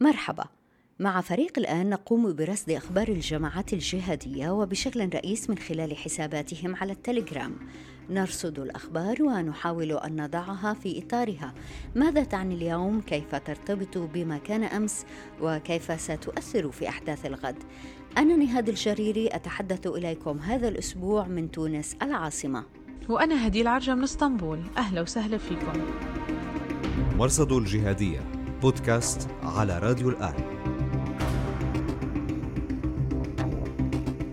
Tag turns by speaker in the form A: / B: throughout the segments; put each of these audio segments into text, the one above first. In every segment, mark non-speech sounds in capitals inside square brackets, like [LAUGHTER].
A: مرحبا. مع فريق الآن نقوم برصد أخبار الجماعات الجهادية وبشكل رئيس من خلال حساباتهم على التليجرام. نرصد الأخبار ونحاول أن نضعها في إطارها. ماذا تعني اليوم؟ كيف ترتبط بما كان أمس؟ وكيف ستؤثر في أحداث الغد؟ أنا نهاد الجريري أتحدث إليكم هذا الأسبوع من تونس العاصمة.
B: وأنا هدي العرجة من إسطنبول. أهلا وسهلا فيكم.
C: مرصد الجهادية. بودكاست على راديو الآن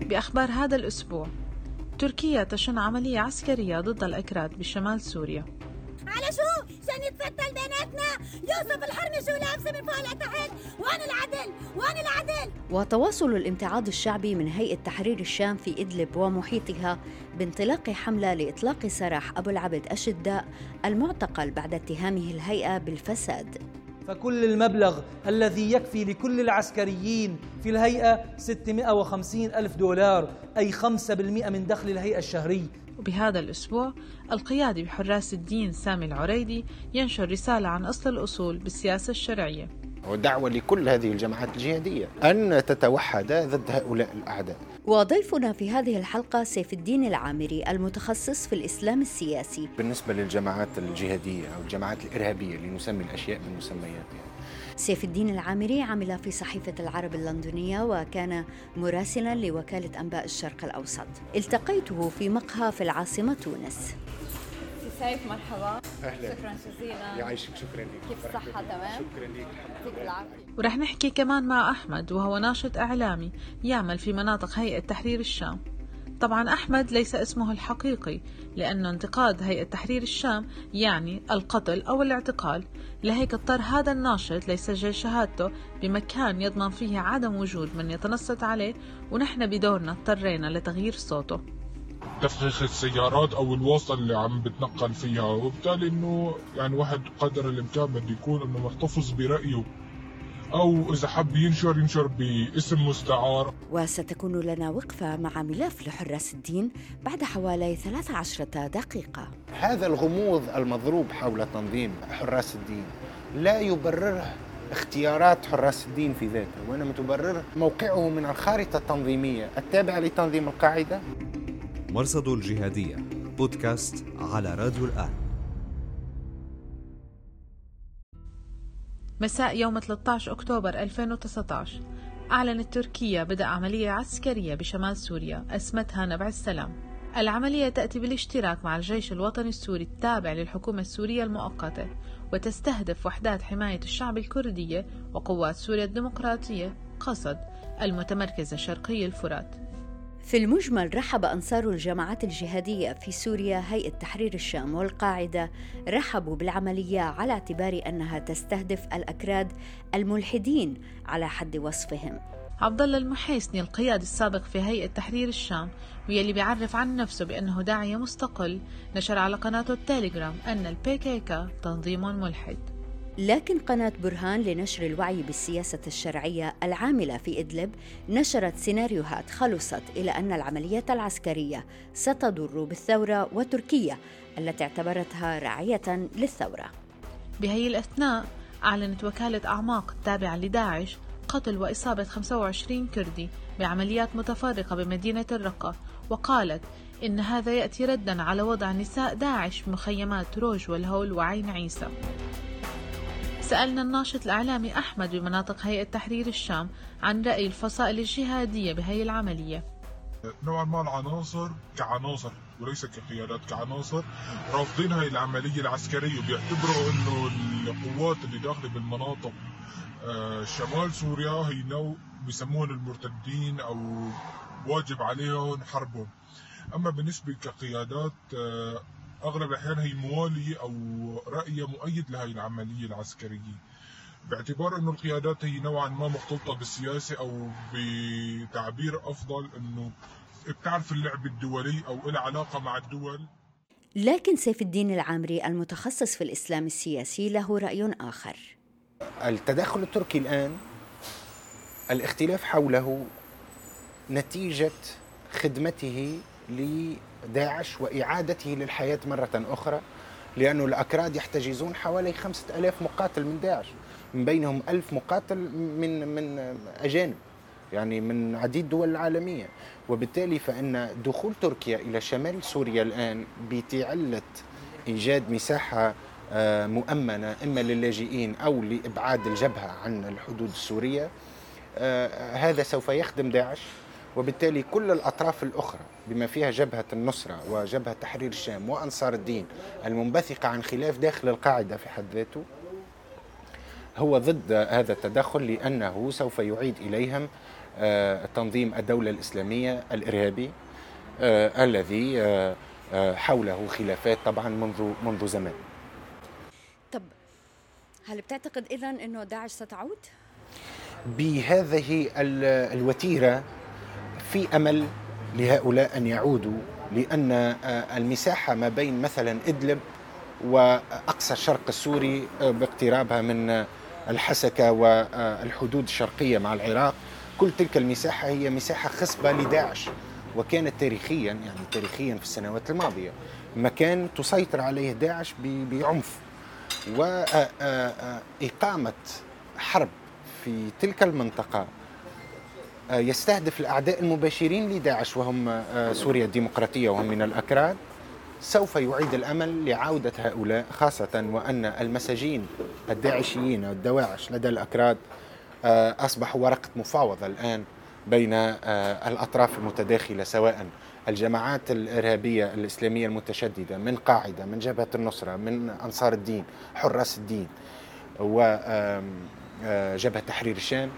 B: بأخبار هذا الأسبوع تركيا تشن عملية عسكرية ضد الأكراد بشمال سوريا
D: على شو؟ عشان يتفتل بيناتنا يوسف الحرمي شو لابسه من فوق لتحت وين العدل؟ وين العدل؟
A: وتواصل الامتعاض الشعبي من هيئة تحرير الشام في إدلب ومحيطها بانطلاق حملة لإطلاق سراح أبو العبد أشداء المعتقل بعد اتهامه الهيئة بالفساد
E: فكل المبلغ الذي يكفي لكل العسكريين في الهيئة 650 ألف دولار أي 5% من دخل الهيئة الشهري.
B: وبهذا الأسبوع القيادي بحراس الدين سامي العريدي ينشر رسالة عن أصل الأصول بالسياسة الشرعية.
F: ودعوة لكل هذه الجماعات الجهادية أن تتوحد ضد هؤلاء الأعداء.
A: وضيفنا في هذه الحلقة سيف الدين العامري المتخصص في الإسلام السياسي.
F: بالنسبة للجماعات الجهادية أو الجماعات الإرهابية لنسمي الأشياء بالمسميات يعني.
A: سيف الدين العامري عمل في صحيفة العرب اللندنية وكان مراسلا لوكالة أنباء الشرق الأوسط. التقيته في مقهى في العاصمة تونس.
G: سيف مرحبا.
F: أهلا.
G: شكرا جزيلا.
F: يعيشك شكرا لك.
G: كيف الصحة؟ تمام؟
F: شكرا لك.
G: يعطيك العافية.
B: ورح نحكي كمان مع أحمد وهو ناشط إعلامي يعمل في مناطق هيئة تحرير الشام. طبعا أحمد ليس اسمه الحقيقي لأنه انتقاد هيئة تحرير الشام يعني القتل أو الاعتقال. لهيك اضطر هذا الناشط ليسجل شهادته بمكان يضمن فيه عدم وجود من يتنصت عليه ونحن بدورنا اضطرينا لتغيير صوته.
H: تفخيخ السيارات أو الواسطه اللي عم بتنقل فيها وبالتالي إنه يعني واحد قدر الإمكان بده يكون إنه محتفظ برأيه. أو إذا حب ينشر ينشر باسم مستعار.
A: وستكون لنا وقفة مع ملف لحراس الدين بعد حوالي 13 دقيقة.
F: هذا الغموض المضروب حول تنظيم حراس الدين لا يبرره اختيارات حراس الدين في ذاته وإنما تبرره موقعه من الخارطة التنظيمية التابعة لتنظيم القاعدة.
C: مرصد الجهادية بودكاست على راديو الآن.
B: مساء يوم 13 أكتوبر 2019 أعلنت تركيا بدء عملية عسكرية بشمال سوريا أسمتها نبع السلام. العملية تأتي بالاشتراك مع الجيش الوطني السوري التابع للحكومة السورية المؤقتة وتستهدف وحدات حماية الشعب الكردية وقوات سوريا الديمقراطية قصد المتمركزة شرقي الفرات.
A: في المجمل رحب أنصار الجماعات الجهادية في سوريا هيئة تحرير الشام والقاعدة رحبوا بالعملية على اعتبار أنها تستهدف الأكراد الملحدين على حد وصفهم.
B: عبد الله المحيسني القيادي السابق في هيئة تحرير الشام واللي بيعرف عن نفسه بأنه داعية مستقل نشر على قناته التليجرام أن البي كي كا تنظيم ملحد.
A: لكن قناة برهان لنشر الوعي بالسياسة الشرعية العاملة في إدلب نشرت سيناريوهات خلصت إلى أن العملية العسكرية ستضر بالثورة وتركيا التي اعتبرتها راعية للثورة.
B: بهي الأثناء أعلنت وكالة أعماق التابعة لداعش قتل وإصابة 25 كردي بعمليات متفرقة بمدينة الرقة وقالت إن هذا يأتي ردا على وضع نساء داعش في مخيمات روج والهول وعين عيسى. سألنا الناشط الإعلامي أحمد بمناطق هيئة تحرير الشام عن رأي الفصائل الجهادية بهي العملية.
H: نوعا ما العناصر كعناصر وليس كقيادات كعناصر رافضين هاي العملية العسكرية. وبيعتبروا إنه القوات اللي داخلة بالمناطق آه، شمال سوريا هي نوع بيسموهم المرتدين أو واجب عليهم حربهم. أما بالنسبة كقيادات آه، أغلب الاحيان هي موالية أو رأي مؤيد لهي العملية العسكرية. باعتبار انه القيادات هي نوعا ما مختلطة بالسياسة أو بتعبير أفضل أنه بتعرف اللعب الدولي أو لها علاقة مع الدول.
A: لكن سيف الدين العامري المتخصص في الإسلام السياسي له رأي آخر.
F: التدخل التركي الآن الاختلاف حوله نتيجة خدمته لداعش وإعادته للحياة مرة أخرى لأن الأكراد يحتجزون حوالي خمسة ألاف مقاتل من داعش من بينهم ألف مقاتل من من أجانب يعني من عديد الدول العالمية. وبالتالي فإن دخول تركيا إلى شمال سوريا الآن بتعلة إيجاد مساحة آه، مؤمنة إما للاجئين أو لإبعاد الجبهة عن الحدود السورية آه، هذا سوف يخدم داعش. وبالتالي كل الأطراف الأخرى بما فيها جبهة النصرة وجبهة تحرير الشام وأنصار الدين المنبثقة عن خلاف داخل القاعدة في حد ذاته هو ضد هذا التدخل لأنه سوف يعيد إليهم آه، تنظيم الدولة الإسلامية الإرهابي آه، الذي آه، حوله خلافات طبعا منذ منذ زمان
A: طب هل بتعتقد إذا أنه داعش ستعود؟
F: بهذه الوتيرة في أمل لهؤلاء أن يعودوا لأن المساحة ما بين مثلا إدلب وأقصى الشرق السوري باقترابها من الحسكة والحدود الشرقية مع العراق. كل تلك المساحة هي مساحة خصبة لداعش وكانت تاريخيا يعني تاريخيا في السنوات الماضية مكان تسيطر عليه داعش بعنف. وإقامة حرب في تلك المنطقة يستهدف الأعداء المباشرين لداعش وهم سوريا الديمقراطية وهم من الأكراد. سوف يعيد الأمل لعودة هؤلاء خاصة وأن المساجين الداعشيين الدواعش لدى الأكراد آه، أصبحوا ورقة مفاوضة الآن بين آه، الأطراف المتداخلة سواء الجماعات الإرهابية الإسلامية المتشددة من قاعدة من جبهة النصرة من أنصار الدين حراس الدين وجبهه آه، تحرير الشام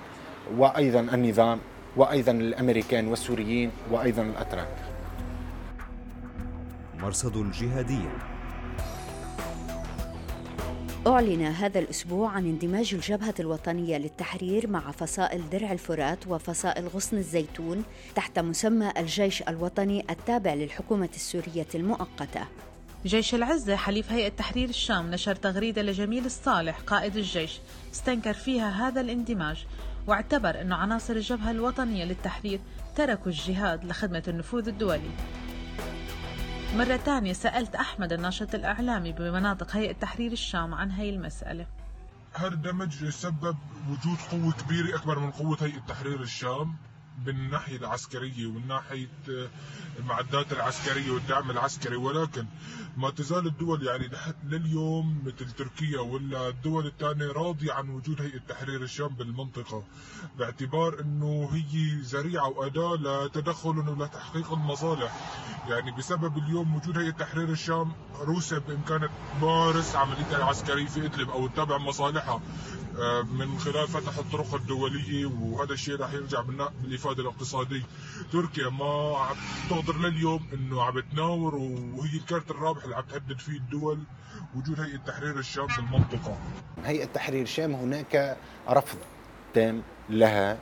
F: وأيضا النظام وأيضا الأمريكان والسوريين وأيضا الأتراك
C: مرصد الجهادية
A: أعلن هذا الأسبوع عن اندماج الجبهة الوطنية للتحرير مع فصائل درع الفرات وفصائل غصن الزيتون تحت مسمى الجيش الوطني التابع للحكومة السورية المؤقتة.
B: جيش العزة حليف هيئة تحرير الشام نشر تغريدة لجميل الصالح قائد الجيش. استنكر فيها هذا الاندماج واعتبر أن عناصر الجبهة الوطنية للتحرير تركوا الجهاد لخدمة النفوذ الدولي. مرة تانية سألت أحمد الناشط الإعلامي بمناطق هيئة تحرير الشام عن هاي المسألة.
H: هذا الدمج سبب وجود قوة كبيرة أكبر من قوة هيئة تحرير الشام؟ بالناحية العسكرية والناحية المعدات العسكرية والدعم العسكري. ولكن ما تزال الدول يعني لليوم مثل تركيا ولا الدول الثانية راضية عن وجود هيئة تحرير الشام بالمنطقة باعتبار إنه هي ذريعة وأداة لتدخل ولتحقيق المصالح. يعني بسبب اليوم وجود هيئة تحرير الشام روسيا بإمكانها تمارس عمليتها العسكرية في إدلب أو تتابع مصالحها. آه، من خلال فتح الطرق الدولية وهذا الشيء راح يرجع بالإفادة الاقتصادية. تركيا ما عم تقدر لليوم إنه عم تناور وهي الكارت الرابح اللي عم تهدد فيه الدول وجود هيئة تحرير الشام بالمنطقة
F: هيئة تحرير الشام هناك رفض تام لها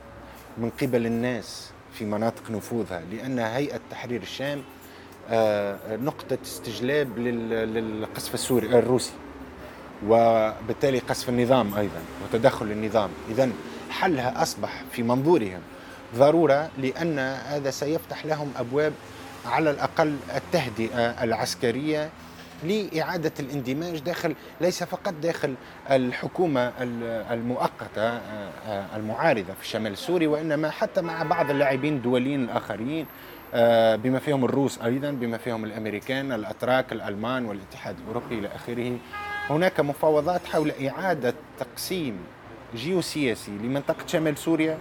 F: من قبل الناس في مناطق نفوذها لأن هيئة تحرير الشام آه، نقطة استجلاب للقصف السوري الروسي. وبالتالي قصف النظام أيضا وتدخل النظام. إذا حلها أصبح في منظورهم. ضرورة لأن هذا سيفتح لهم أبواب على الأقل التهدئة العسكرية لإعادة الاندماج داخل ليس فقط داخل الحكومة المؤقتة المعارضة في الشمال السوري وإنما حتى مع بعض اللاعبين الدوليين الآخرين بما فيهم الروس أيضا بما فيهم الأمريكان الأتراك الألمان والاتحاد الأوروبي إلى آخره. هناك مفاوضات حول إعادة تقسيم جيوسياسي لمنطقة شمال سوريا.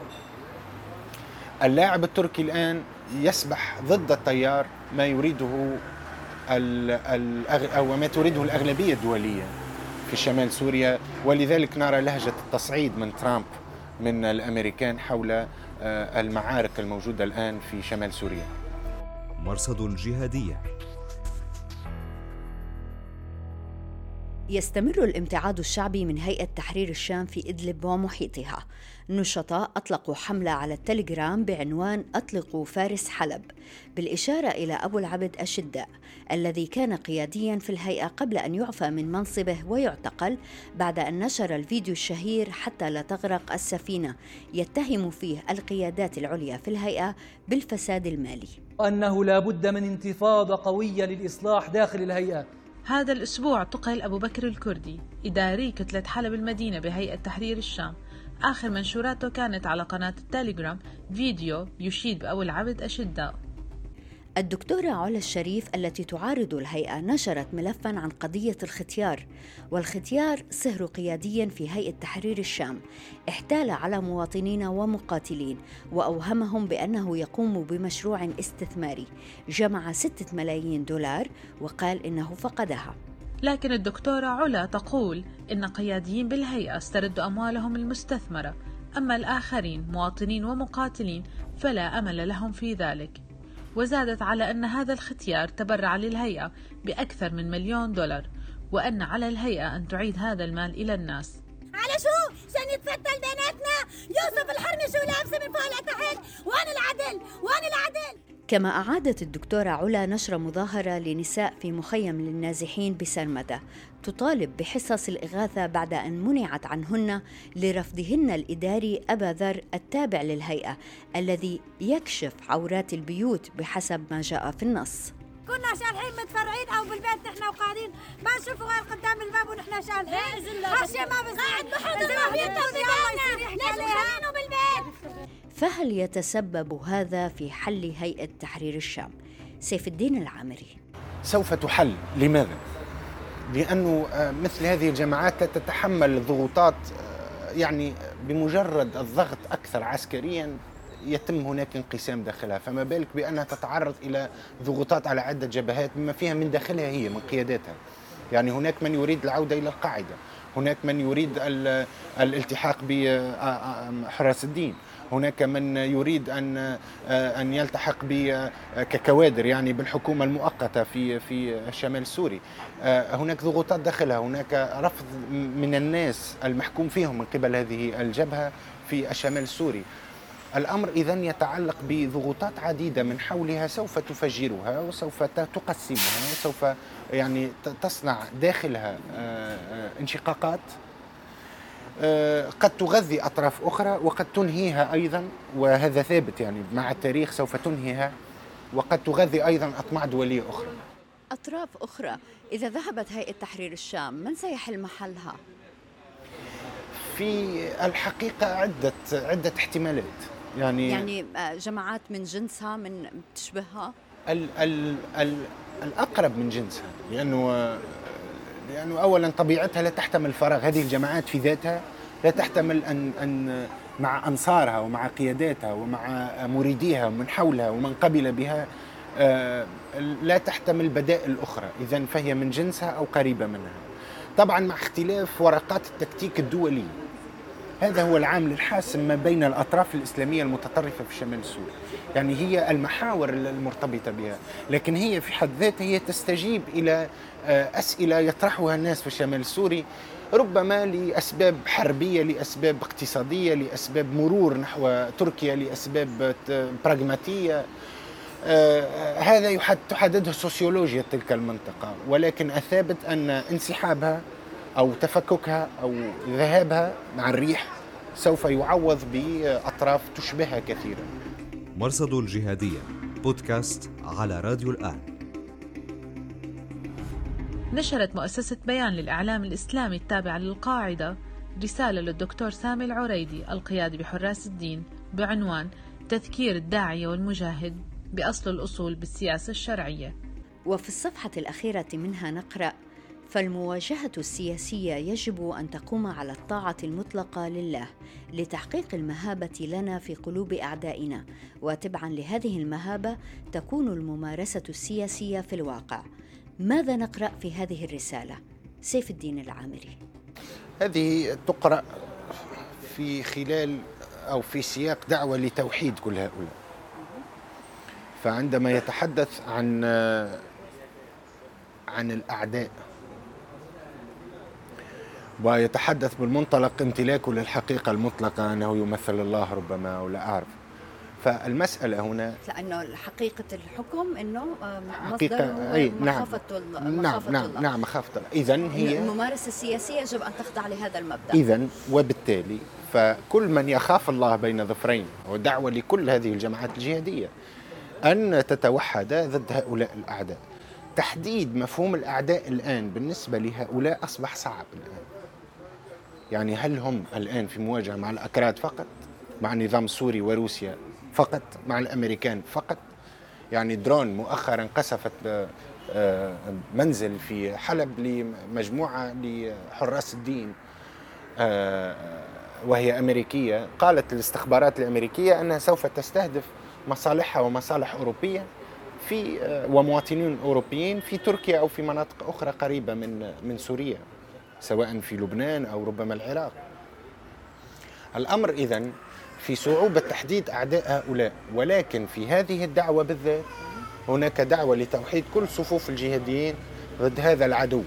F: اللاعب التركي الآن يسبح ضد التيار ما يريده أو ما تريده الأغلبية الدولية في شمال سوريا. ولذلك نرى لهجة التصعيد من ترامب من الأمريكان حول آه، المعارك الموجودة الآن في شمال سوريا.
C: مرصد الجهادية.
A: يستمر الامتعاد الشعبي من هيئة تحرير الشام في إدلب ومحيطها. نشطاء أطلقوا حملة على التليجرام بعنوان أطلقوا فارس حلب بالإشارة إلى أبو العبد أشداء الذي كان قياديا في الهيئة قبل أن يعفى من منصبه ويعتقل بعد أن نشر الفيديو الشهير حتى لا تغرق السفينة. يتهم فيه القيادات العليا في الهيئة بالفساد المالي.
E: أنه لا بد من انتفاضة قوية للإصلاح داخل الهيئة
B: هذا الأسبوع اعتقل أبو بكر الكردي إداري كتلة حلب المدينة بهيئة تحرير الشام. آخر منشوراته كانت على قناة التليجرام فيديو يشيد بأبو العبد أشداء.
A: الدكتورة علا الشريف التي تعارض الهيئة نشرت ملفا عن قضية الختيار والختيار صهر قيادي في هيئة تحرير الشام. احتال على مواطنين ومقاتلين وأوهمهم بأنه يقوم بمشروع استثماري. جمع ستة ملايين دولار وقال إنه فقدها.
B: لكن الدكتورة علا تقول إن قياديين بالهيئة استردوا أموالهم المستثمرة. أما الآخرين مواطنين ومقاتلين فلا أمل لهم في ذلك. وزادت على أن هذا الختيار تبرع للهيئة بأكثر من مليون دولار وأن على الهيئة أن تعيد هذا المال إلى الناس
D: على شو؟ عشان يتفتل بيناتنا يوسف الحرمي شو لابسه من فوق لتحت وين العدل؟ وين العدل؟
A: كما أعادت الدكتورة علا نشر مظاهرة لنساء في مخيم للنازحين بسرمدة تطالب بحصص الإغاثة بعد أن منعت عنهن لرفضهن الإداري أبا ذر التابع للهيئة الذي يكشف عورات البيوت بحسب ما جاء في النص.
D: كنا شالحين متفرعين أو بالبيت نحن وقاعدين. ما نشوفوا غير قدام الباب ونحن شالحين خشيه ما قاعد في ليش بالبيت؟
A: فهل يتسبب هذا في حل هيئة تحرير الشام؟ سيف الدين العامري.
F: سوف تحل. لماذا؟ لأنه آه، مثل هذه الجماعات تتحمل الضغوطات آه، يعني بمجرد الضغط أكثر عسكريا. يتم هناك انقسام داخلها. فما بالك بأنها تتعرض إلى ضغوطات على عدة جبهات بما فيها من داخلها هي من قياداتها. يعني هناك من يريد العودة إلى القاعدة. هناك من يريد ال- الالتحاق بحراس الدين. هناك من يريد أن آه، أن يلتحق آه، ككوادر يعني بالحكومة المؤقتة في في الشمال السوري. آه، هناك ضغوطات داخلها. هناك رفض من الناس المحكوم فيهم من قبل هذه الجبهة في الشمال السوري. الأمر إذا يتعلق بضغوطات عديدة من حولها سوف تفجرها وسوف تقسمها وسوف يعني تصنع داخلها آه، آه، انشقاقات آه، قد تغذي أطراف أخرى وقد تنهيها أيضا وهذا ثابت يعني مع التاريخ سوف تنهيها وقد تغذي أيضا أطماع دولية أخرى
A: أطراف أخرى إذا ذهبت هيئة تحرير الشام من سيحل محلها؟
F: في الحقيقة عدة عدة احتمالات يعني,
A: يعني آه، جماعات من جنسها من تشبهها
F: ال ال ال الأقرب من جنسها لأنه لأنه أولا طبيعتها لا تحتمل فراغ. هذه الجماعات في ذاتها لا تحتمل أن أن مع أنصارها ومع قياداتها ومع مريديها ومن حولها ومن قبل بها آه، لا تحتمل بدائل أخرى. إذا فهي من جنسها أو قريبة منها. طبعا مع اختلاف ورقات التكتيك الدولي هذا هو العامل الحاسم ما بين الأطراف الإسلامية المتطرفة في شمال سوريا يعني هي المحاور المرتبطة بها. لكن هي في حد ذاتها هي تستجيب إلى آه، أسئلة يطرحها الناس في الشمال السوري ربما لأسباب حربية لأسباب اقتصادية لأسباب مرور نحو تركيا لأسباب براغماتية هذا تحدده سوسيولوجيا تلك المنطقة. ولكن الثابت أن انسحابها أو تفككها أو ذهابها مع الريح سوف يعوض بأطراف تشبهها كثيرا.
C: مرصد الجهادية بودكاست على راديو الآن.
B: نشرت مؤسسة بيان للإعلام الإسلامي التابعة للقاعدة رسالة للدكتور سامي العريدي القيادي بحراس الدين بعنوان تذكير الداعية والمجاهد بأصل الأصول بالسياسة الشرعية.
A: وفي الصفحة الأخيرة منها نقرأ: فالمواجهة السياسية يجب أن تقوم على الطاعة المطلقة لله لتحقيق المهابة لنا في قلوب أعدائنا، وتبعا لهذه المهابة تكون الممارسة السياسية في الواقع. ماذا نقرأ في هذه الرسالة؟ سيف الدين العامري.
F: هذه تقرأ في خلال أو في سياق دعوة لتوحيد كل هؤلاء فعندما يتحدث عن عن الأعداء ويتحدث بالمنطلق امتلاكه للحقيقة المطلقة أنه يمثل الله ربما أو لا أعرف. فالمسألة هنا
A: لأنه حقيقة الحكم أنه
F: حقيقة
A: مصدره
F: أي نعم.
A: مخافة الله
F: نعم
A: مخافة
F: نعم
A: الله.
F: نعم مخافة الله. إذا هي
A: الممارسة السياسية يجب أن تخضع لهذا المبدأ.
F: إذا وبالتالي فكل من يخاف الله بين ظفرين ودعوة لكل هذه الجماعات الجهادية أن تتوحد ضد هؤلاء الأعداء. تحديد مفهوم الأعداء الآن بالنسبة لهؤلاء أصبح صعب الآن. يعني هل هم الآن في مواجهة مع الأكراد فقط؟ مع النظام السوري وروسيا فقط؟ مع الأمريكان فقط؟ يعني درون مؤخرا قصفت آه، آه، منزل في حلب لمجموعة لحراس الدين آه، وهي أمريكية. قالت الاستخبارات الأمريكية أنها سوف تستهدف مصالحها ومصالح أوروبية في ومواطنين أوروبيين في تركيا أو في مناطق أخرى قريبة من من سوريا. سواء في لبنان أو ربما العراق. الأمر إذن في صعوبة تحديد أعداء هؤلاء ولكن في هذه الدعوة بالذات هناك دعوة لتوحيد كل صفوف الجهاديين ضد هذا العدو.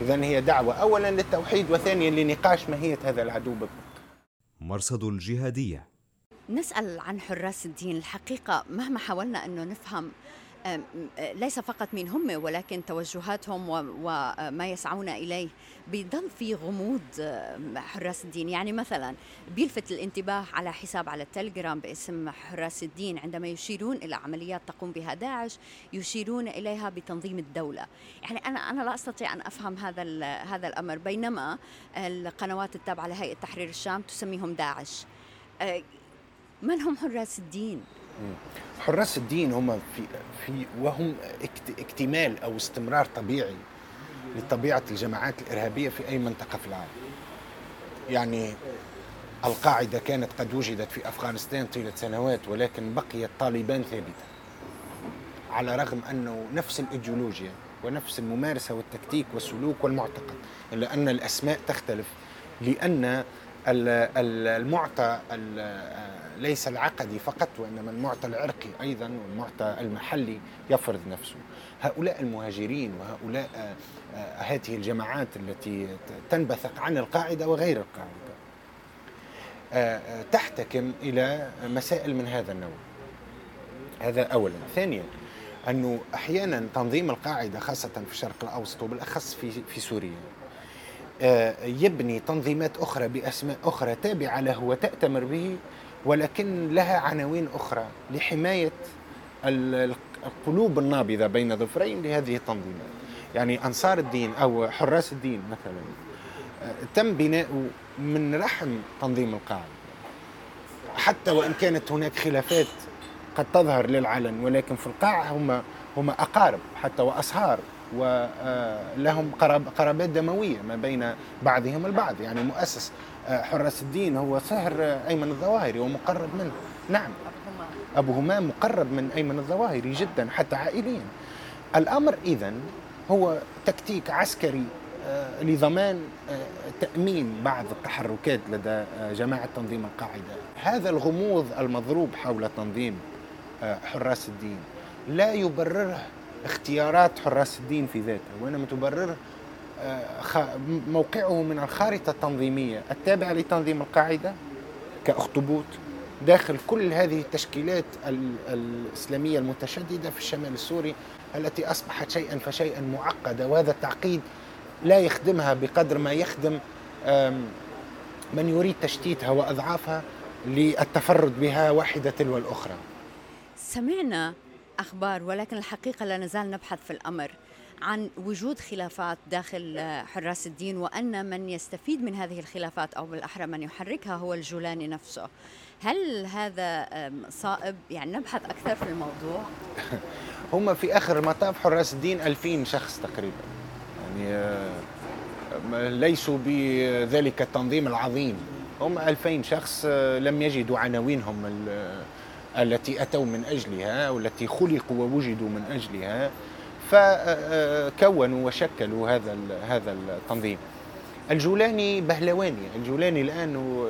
F: إذا هي دعوة أولا للتوحيد وثانيا لنقاش ماهية هذا العدو بالضبط.
C: مرصد الجهادية.
A: نسأل عن حراس الدين الحقيقة مهما حاولنا أنه نفهم ليس فقط مين هم ولكن توجهاتهم وما يسعون إليه بيضل في غموض حراس الدين. يعني مثلا بيلفت الانتباه على حساب على التليجرام باسم حراس الدين عندما يشيرون إلى عمليات تقوم بها داعش يشيرون إليها بتنظيم الدولة. يعني أنا أنا لا أستطيع أن أفهم هذا هذا الأمر. بينما القنوات التابعة لهيئة تحرير الشام تسميهم داعش. من هم حراس الدين؟
F: حراس الدين هم في في وهم اكتمال أو استمرار طبيعي لطبيعة الجماعات الإرهابية في أي منطقة في العالم. يعني القاعدة كانت قد وجدت في أفغانستان طيلة سنوات ولكن بقيت طالبان ثابتة. على رغم أنه نفس الإيديولوجيا ونفس الممارسة والتكتيك والسلوك والمعتقد إلا أن الأسماء تختلف لأن المعطى ليس العقدي فقط وإنما المعطى العرقي أيضا والمعطى المحلي يفرض نفسه. هؤلاء المهاجرين وهؤلاء آه، آه، هذه الجماعات التي تنبثق عن القاعدة وغير القاعدة. آه، تحتكم إلى مسائل من هذا النوع. هذا اولا، ثانيا أنه أحيانا تنظيم القاعدة خاصة في الشرق الأوسط وبالأخص في في سوريا يبني تنظيمات أخرى باسماء أخرى تابعة له وتأتمر به ولكن لها عناوين أخرى لحماية القلوب النابضة بين ظفرين لهذه التنظيمات. يعني أنصار الدين أو حراس الدين مثلا تم بناؤه من رحم تنظيم القاعدة حتى وإن كانت هناك خلافات قد تظهر للعلن ولكن في القاع هم هم أقارب حتى وأصهار. ولهم قرابات دموية ما بين بعضهم البعض. يعني مؤسس حراس الدين هو صهر أيمن الظواهري ومقرب منه. نعم. أبو همام مقرب من أيمن الظواهري جدا حتى عائليا. الأمر إذا هو تكتيك عسكري آه، لضمان آه، تأمين بعض التحركات لدى آه، جماعة تنظيم القاعدة. هذا الغموض المضروب حول تنظيم حراس الدين لا يبرره اختيارات حراس الدين في ذاتها وإنما تبرره موقعه من الخارطة التنظيمية. التابعة لتنظيم القاعدة كأخطبوط داخل كل هذه التشكيلات الإسلامية المتشددة في الشمال السوري التي أصبحت شيئا فشيئا معقدة وهذا التعقيد لا يخدمها بقدر ما يخدم من يريد تشتيتها وأضعافها للتفرد بها واحدة تلو الأخرى.
A: سمعنا أخبار ولكن الحقيقة لا نزال نبحث في الأمر عن وجود خلافات داخل حراس الدين وأن من يستفيد من هذه الخلافات أو بالأحرى من يحركها هو الجولاني نفسه. هل هذا صائب؟ يعني نبحث أكثر في الموضوع. [LAUGHS]
F: هم في آخر المطاف حراس الدين ألفين شخص تقريبا. يعني ليسوا بذلك التنظيم العظيم. هم ألفين شخص لم يجدوا عناوينهم التي أتوا من أجلها والتي خلقوا ووجدوا من أجلها فكونوا وشكلوا هذا هذا التنظيم. الجولاني بهلواني الجولاني الآن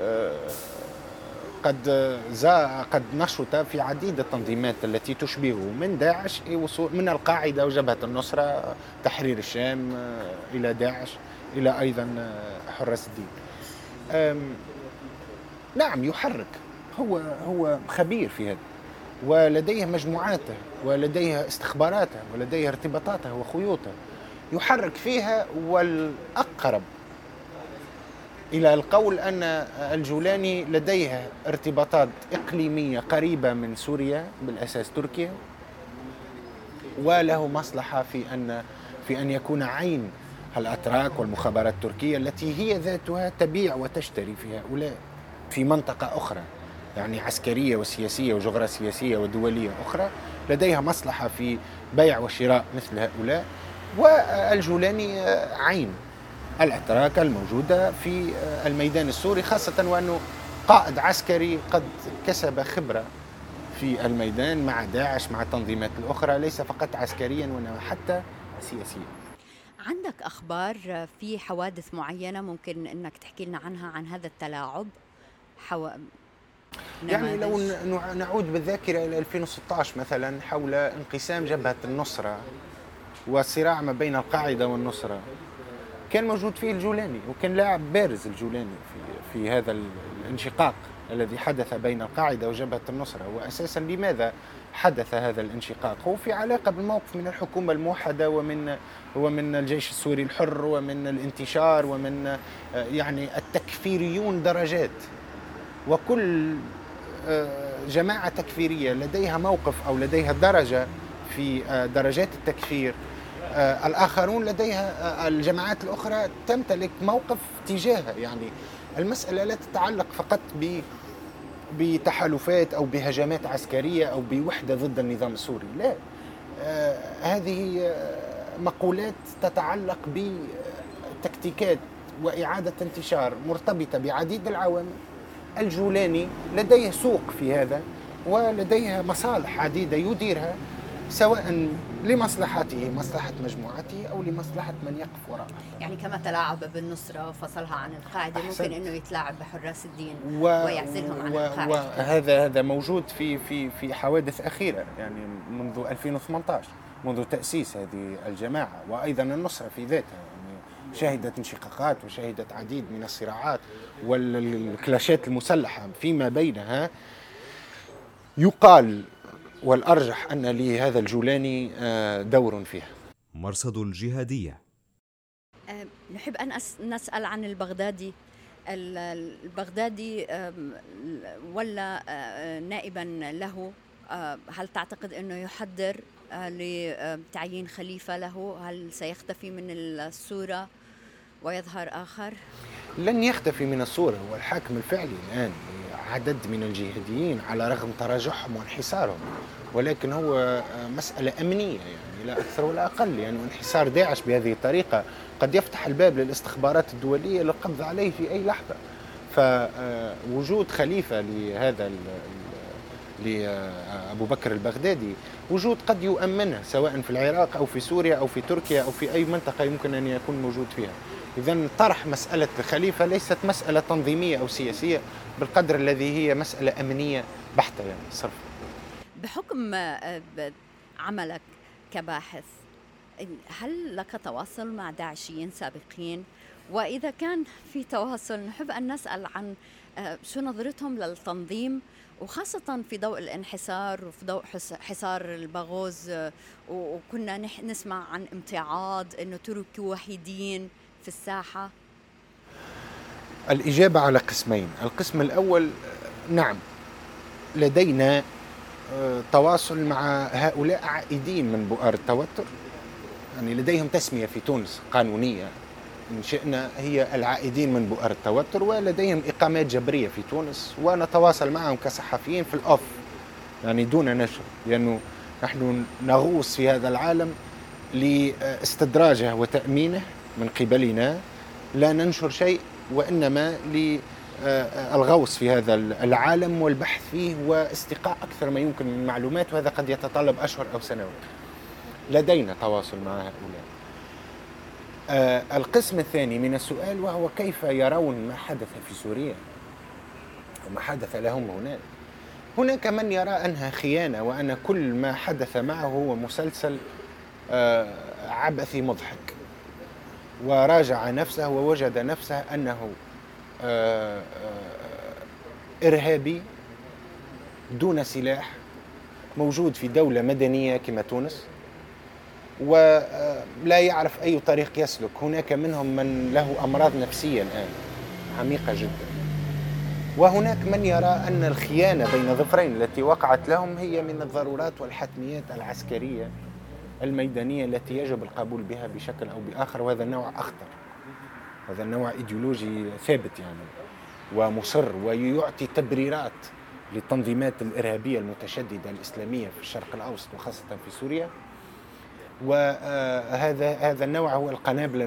F: آه، قد قد نشط في عديد التنظيمات التي تشبهه من داعش من القاعدة وجبهة النصرة تحرير الشام آه، إلى داعش إلى أيضا آه، حراس الدين. نعم يحرك. هو هو خبير في هذا ولديه مجموعاته ولديه استخباراته ولديه ارتباطاته وخيوطه. يحرك فيها والأقرب إلى القول أن الجولاني لديه ارتباطات إقليمية قريبة من سوريا بالأساس تركيا. وله مصلحة في أن في أن يكون عين الأتراك والمخابرات التركية التي هي ذاتها تبيع وتشتري في هؤلاء في منطقة أخرى. يعني عسكرية وسياسية وجغرافية ودولية أخرى لديها مصلحة في بيع وشراء مثل هؤلاء والجولاني عين الأتراك الموجودة في الميدان السوري خاصة وأنه قائد عسكري قد كسب خبرة في الميدان مع داعش مع التنظيمات الأخرى ليس فقط عسكريا وإنما حتى سياسيا.
A: عندك أخبار في حوادث معينة ممكن أنك تحكي لنا عنها عن هذا التلاعب؟ حو...
F: يعني لو نعود بالذاكرة إلى 2016 مثلا حول انقسام جبهة النصرة والصراع ما بين القاعدة والنصرة. كان موجود فيه الجولاني وكان لاعب بارز الجولاني في, في هذا الانشقاق الذي حدث بين القاعدة وجبهة النصرة. وأساسا لماذا حدث هذا الانشقاق؟ هو في علاقة بالموقف من الحكومة الموحدة ومن ومن الجيش السوري الحر ومن الانتشار ومن يعني التكفيريون درجات. وكل آه، جماعة تكفيرية لديها موقف أو لديها درجة في آه، درجات التكفير آه، الآخرون لديها الجماعات الأخرى تمتلك موقف تجاهها يعني المسألة لا تتعلق فقط ب بتحالفات أو بهجمات عسكرية أو بوحدة ضد النظام السوري لا. هذه مقولات تتعلق بتكتيكات وإعادة انتشار مرتبطة بعديد العوامل الجولاني لديه سوق في هذا ولديه مصالح عديدة يديرها سواء لمصلحته مصلحة مجموعته أو لمصلحة من يقف وراءه.
A: يعني كما تلاعب بالنصرة وفصلها عن القاعدة أحسن. ممكن أنه يتلاعب بحراس الدين و... ويعزلهم عن و... القاعدة
F: وهذا هذا موجود في في في حوادث أخيرة يعني منذ 2018 منذ تأسيس هذه الجماعة وأيضا النصرة في ذاتها. شهدت انشقاقات وشهدت عديد من الصراعات والكلاشات المسلحة فيما بينها. يقال والأرجح أن لهذا الجولاني آه، دور فيها.
C: مرصد الجهادية
A: أه، نحب أن نسأل عن البغدادي. البغدادي ولا أه، نائبا له؟ هل تعتقد أنه يحضر لتعيين خليفة له؟ هل سيختفي من الصورة؟ ويظهر آخر؟
F: لن يختفي من الصورة هو الحاكم الفعلي الآن. عدد من الجهاديين على رغم تراجعهم وانحسارهم. ولكن هو آه، مسألة أمنية يعني لا أكثر ولا أقل يعني انحسار داعش بهذه الطريقة قد يفتح الباب للاستخبارات الدولية للقبض عليه في أي لحظة. فوجود خليفة لهذا لأبو بكر البغدادي وجود قد يؤمنه سواء في العراق أو في سوريا أو في تركيا أو في أي منطقة يمكن أن يكون موجود فيها. إذا طرح مسألة الخليفة ليست مسألة تنظيمية أو سياسية بالقدر الذي هي مسألة أمنية بحتة يعني صرف.
A: بحكم آه، عملك كباحث هل لك تواصل مع داعشيين سابقين؟ وإذا كان في تواصل نحب أن نسأل عن آه، شو نظرتهم للتنظيم وخاصة في ضوء الانحسار وفي ضوء حصار الباغوز آه، وكنا نسمع عن امتعاض إنه تركوا وحيدين في الساحة.
F: الإجابة على قسمين. القسم الأول نعم لدينا آه، تواصل مع هؤلاء عائدين من بؤر التوتر. يعني لديهم تسمية في تونس قانونية. إن شئنا هي العائدين من بؤر التوتر ولديهم إقامات جبرية في تونس ونتواصل معهم كصحفيين في الأوف يعني دون نشر لأنه نحن نغوص في هذا العالم لاستدراجه وتأمينه من قبلنا. لا ننشر شيء وإنما للغوص في هذا العالم والبحث فيه واستقاء أكثر ما يمكن من المعلومات وهذا قد يتطلب أشهر أو سنوات. لدينا تواصل مع هؤلاء. القسم الثاني من السؤال وهو كيف يرون ما حدث في سوريا وما حدث لهم هناك. هناك من يرى أنها خيانة وأن كل ما حدث معه هو مسلسل آه عبثي مضحك. وراجع نفسه ووجد نفسه أنه آه، آه، إرهابي دون سلاح موجود في دولة مدنية كما تونس. ولا يعرف أي طريق يسلك. هناك منهم من له أمراض نفسية الآن عميقة جدا. وهناك من يرى أن الخيانة بين ظفرين التي وقعت لهم هي من الضرورات والحتميات العسكرية الميدانية التي يجب القبول بها بشكل أو بآخر وهذا النوع أخطر. هذا النوع إيديولوجي ثابت يعني ومصر ويعطي تبريرات للتنظيمات الإرهابية المتشددة الإسلامية في الشرق الأوسط وخاصة في سوريا. وهذا هذا النوع هو القنابل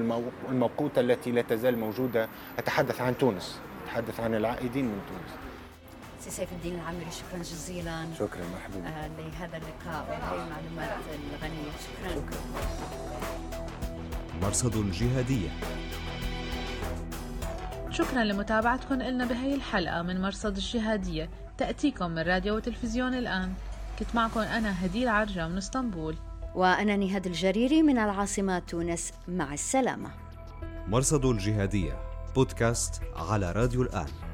F: الموقوتة التي لا تزال موجودة. أتحدث عن تونس. أتحدث عن العائدين من تونس.
A: سي سيف الدين العامري شكرا جزيلا.
F: شكرا محبوب.
A: آه لهذا اللقاء وهذه المعلومات الغنية. شكرا, شكرا.
C: مرصد الجهادية
B: شكرا لمتابعتكم لنا بهي الحلقة من مرصد الجهادية. تأتيكم من راديو وتلفزيون الآن. كنت معكم أنا هدير عرجة من إسطنبول.
A: وأنا نهاد الجريري من العاصمة تونس مع السلامة.
C: مرصد الجهادية بودكاست على راديو الآن.